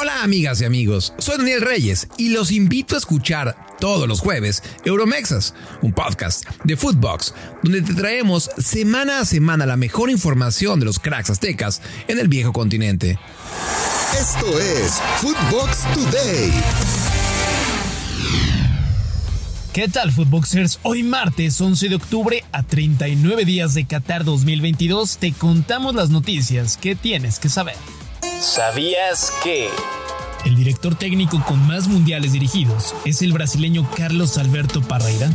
Hola amigas y amigos, soy Daniel Reyes y los invito a escuchar todos los jueves Euromexas, un podcast de Footbox, donde te traemos semana a semana la mejor información de los cracks aztecas en el viejo continente. Esto es Footbox Today. ¿Qué tal, Footboxers? Hoy martes 11 de octubre, a 39 días de Qatar 2022, te contamos las noticias que tienes que saber. ¿Sabías que? El director técnico con más mundiales dirigidos es el brasileño Carlos Alberto Parreira.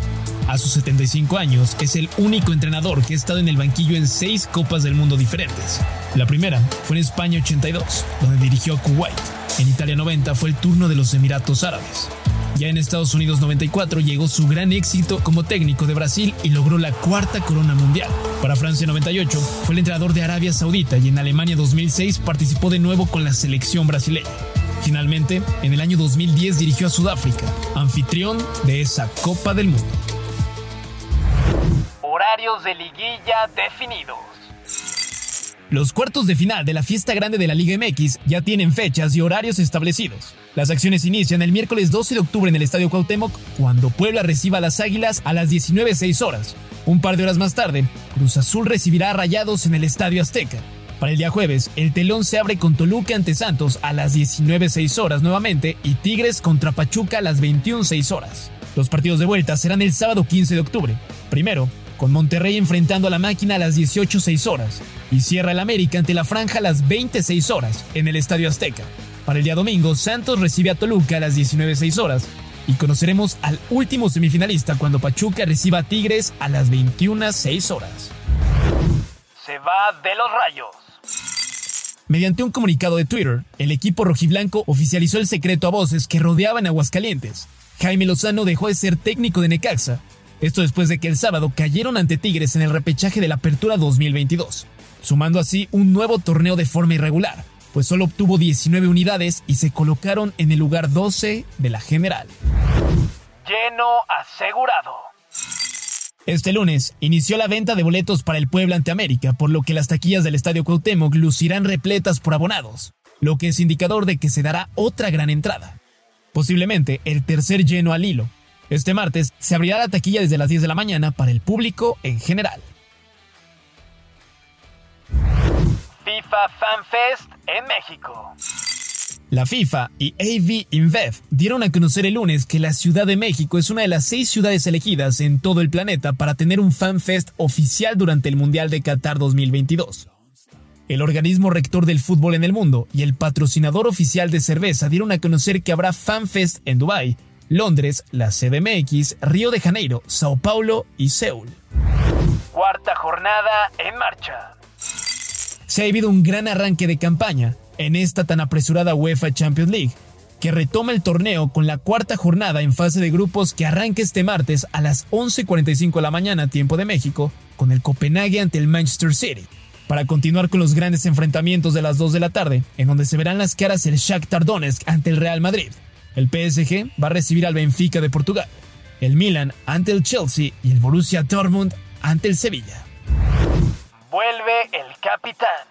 A sus 75 años es el único entrenador que ha estado en el banquillo en seis Copas del Mundo diferentes. La primera fue en España 82, donde dirigió a Kuwait. En Italia 90 fue el turno de los Emiratos Árabes. Ya en Estados Unidos 94 llegó su gran éxito como técnico de Brasil y logró la cuarta corona mundial. Para Francia 98 fue el entrenador de Arabia Saudita y en Alemania 2006 participó de nuevo con la selección brasileña. Finalmente, en el año 2010 dirigió a Sudáfrica, anfitrión de esa Copa del Mundo. Horarios de liguilla definidos. Los cuartos de final de la fiesta grande de la Liga MX ya tienen fechas y horarios establecidos. Las acciones inician el miércoles 12 de octubre en el Estadio Cuauhtémoc, cuando Puebla reciba a las Águilas a las 19.06 horas. Un par de horas más tarde, Cruz Azul recibirá a Rayados en el Estadio Azteca. Para el día jueves, el telón se abre con Toluca ante Santos a las 19.06 horas nuevamente y Tigres contra Pachuca a las 21.06 horas. Los partidos de vuelta serán el sábado 15 de octubre. Primero, con Monterrey enfrentando a la máquina a las 18.06 horas y cierra el América ante la franja a las 26 horas en el Estadio Azteca. Para el día domingo, Santos recibe a Toluca a las 19.06 horas y conoceremos al último semifinalista cuando Pachuca reciba a Tigres a las 21.06 horas. Se va de los rayos. Mediante un comunicado de Twitter, el equipo rojiblanco oficializó el secreto a voces que rodeaban Aguascalientes. Jaime Lozano dejó de ser técnico de Necaxa esto después de que el sábado cayeron ante Tigres en el repechaje de la Apertura 2022, sumando así un nuevo torneo de forma irregular, pues solo obtuvo 19 unidades y se colocaron en el lugar 12 de la general. Lleno asegurado. Este lunes inició la venta de boletos para el Puebla ante América, por lo que las taquillas del Estadio Cuauhtémoc lucirán repletas por abonados, lo que es indicador de que se dará otra gran entrada. Posiblemente el tercer lleno al hilo, este martes se abrirá la taquilla desde las 10 de la mañana para el público en general. FIFA Fan Fest en México. La FIFA y AV InBev dieron a conocer el lunes que la Ciudad de México es una de las seis ciudades elegidas en todo el planeta para tener un Fan Fest oficial durante el Mundial de Qatar 2022. El organismo rector del fútbol en el mundo y el patrocinador oficial de cerveza dieron a conocer que habrá Fan Fest en Dubái, Londres, la CDMX, Río de Janeiro, Sao Paulo y Seúl. Cuarta jornada en marcha. Se ha vivido un gran arranque de campaña en esta tan apresurada UEFA Champions League, que retoma el torneo con la cuarta jornada en fase de grupos que arranca este martes a las 11.45 de la mañana tiempo de México con el Copenhague ante el Manchester City, para continuar con los grandes enfrentamientos de las 2 de la tarde, en donde se verán las caras el Shakhtar Donetsk ante el Real Madrid, el PSG va a recibir al Benfica de Portugal, el Milan ante el Chelsea y el Borussia Dortmund ante el Sevilla. Vuelve el capitán.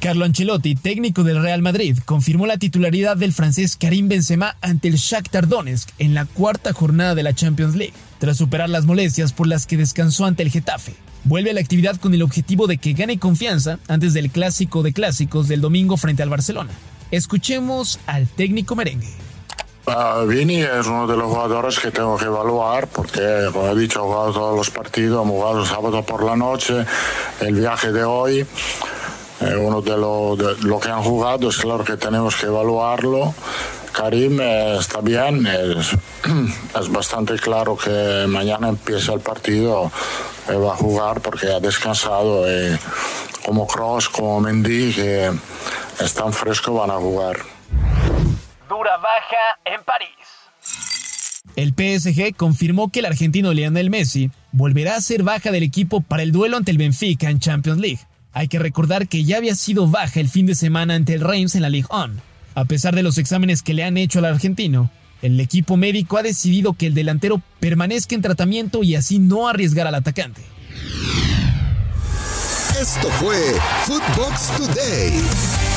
Carlo Ancelotti, técnico del Real Madrid, confirmó la titularidad del francés Karim Benzema ante el Shakhtar Donetsk en la cuarta jornada de la Champions League, tras superar las molestias por las que descansó ante el Getafe. Vuelve a la actividad con el objetivo de que gane confianza antes del clásico de clásicos del domingo frente al Barcelona. Escuchemos al técnico merengue. Vini es uno de los jugadores que tengo que evaluar porque, como he dicho, ha jugado todos los partidos, ha jugado sábado por la noche, el viaje de hoy, eh, uno de lo, que han jugado, es claro que tenemos que evaluarlo. Karim eh, está bien, es, es, bastante claro que mañana empieza el partido, eh, va a jugar porque ha descansado, como Cross, como Mendy, que están frescos, van a jugar baja en París. El PSG confirmó que el argentino Lionel Messi volverá a ser baja del equipo para el duelo ante el Benfica en Champions League. Hay que recordar que ya había sido baja el fin de semana ante el Reims en la Ligue 1. A pesar de los exámenes que le han hecho al argentino, el equipo médico ha decidido que el delantero permanezca en tratamiento y así no arriesgar al atacante. Esto fue Footbox Today.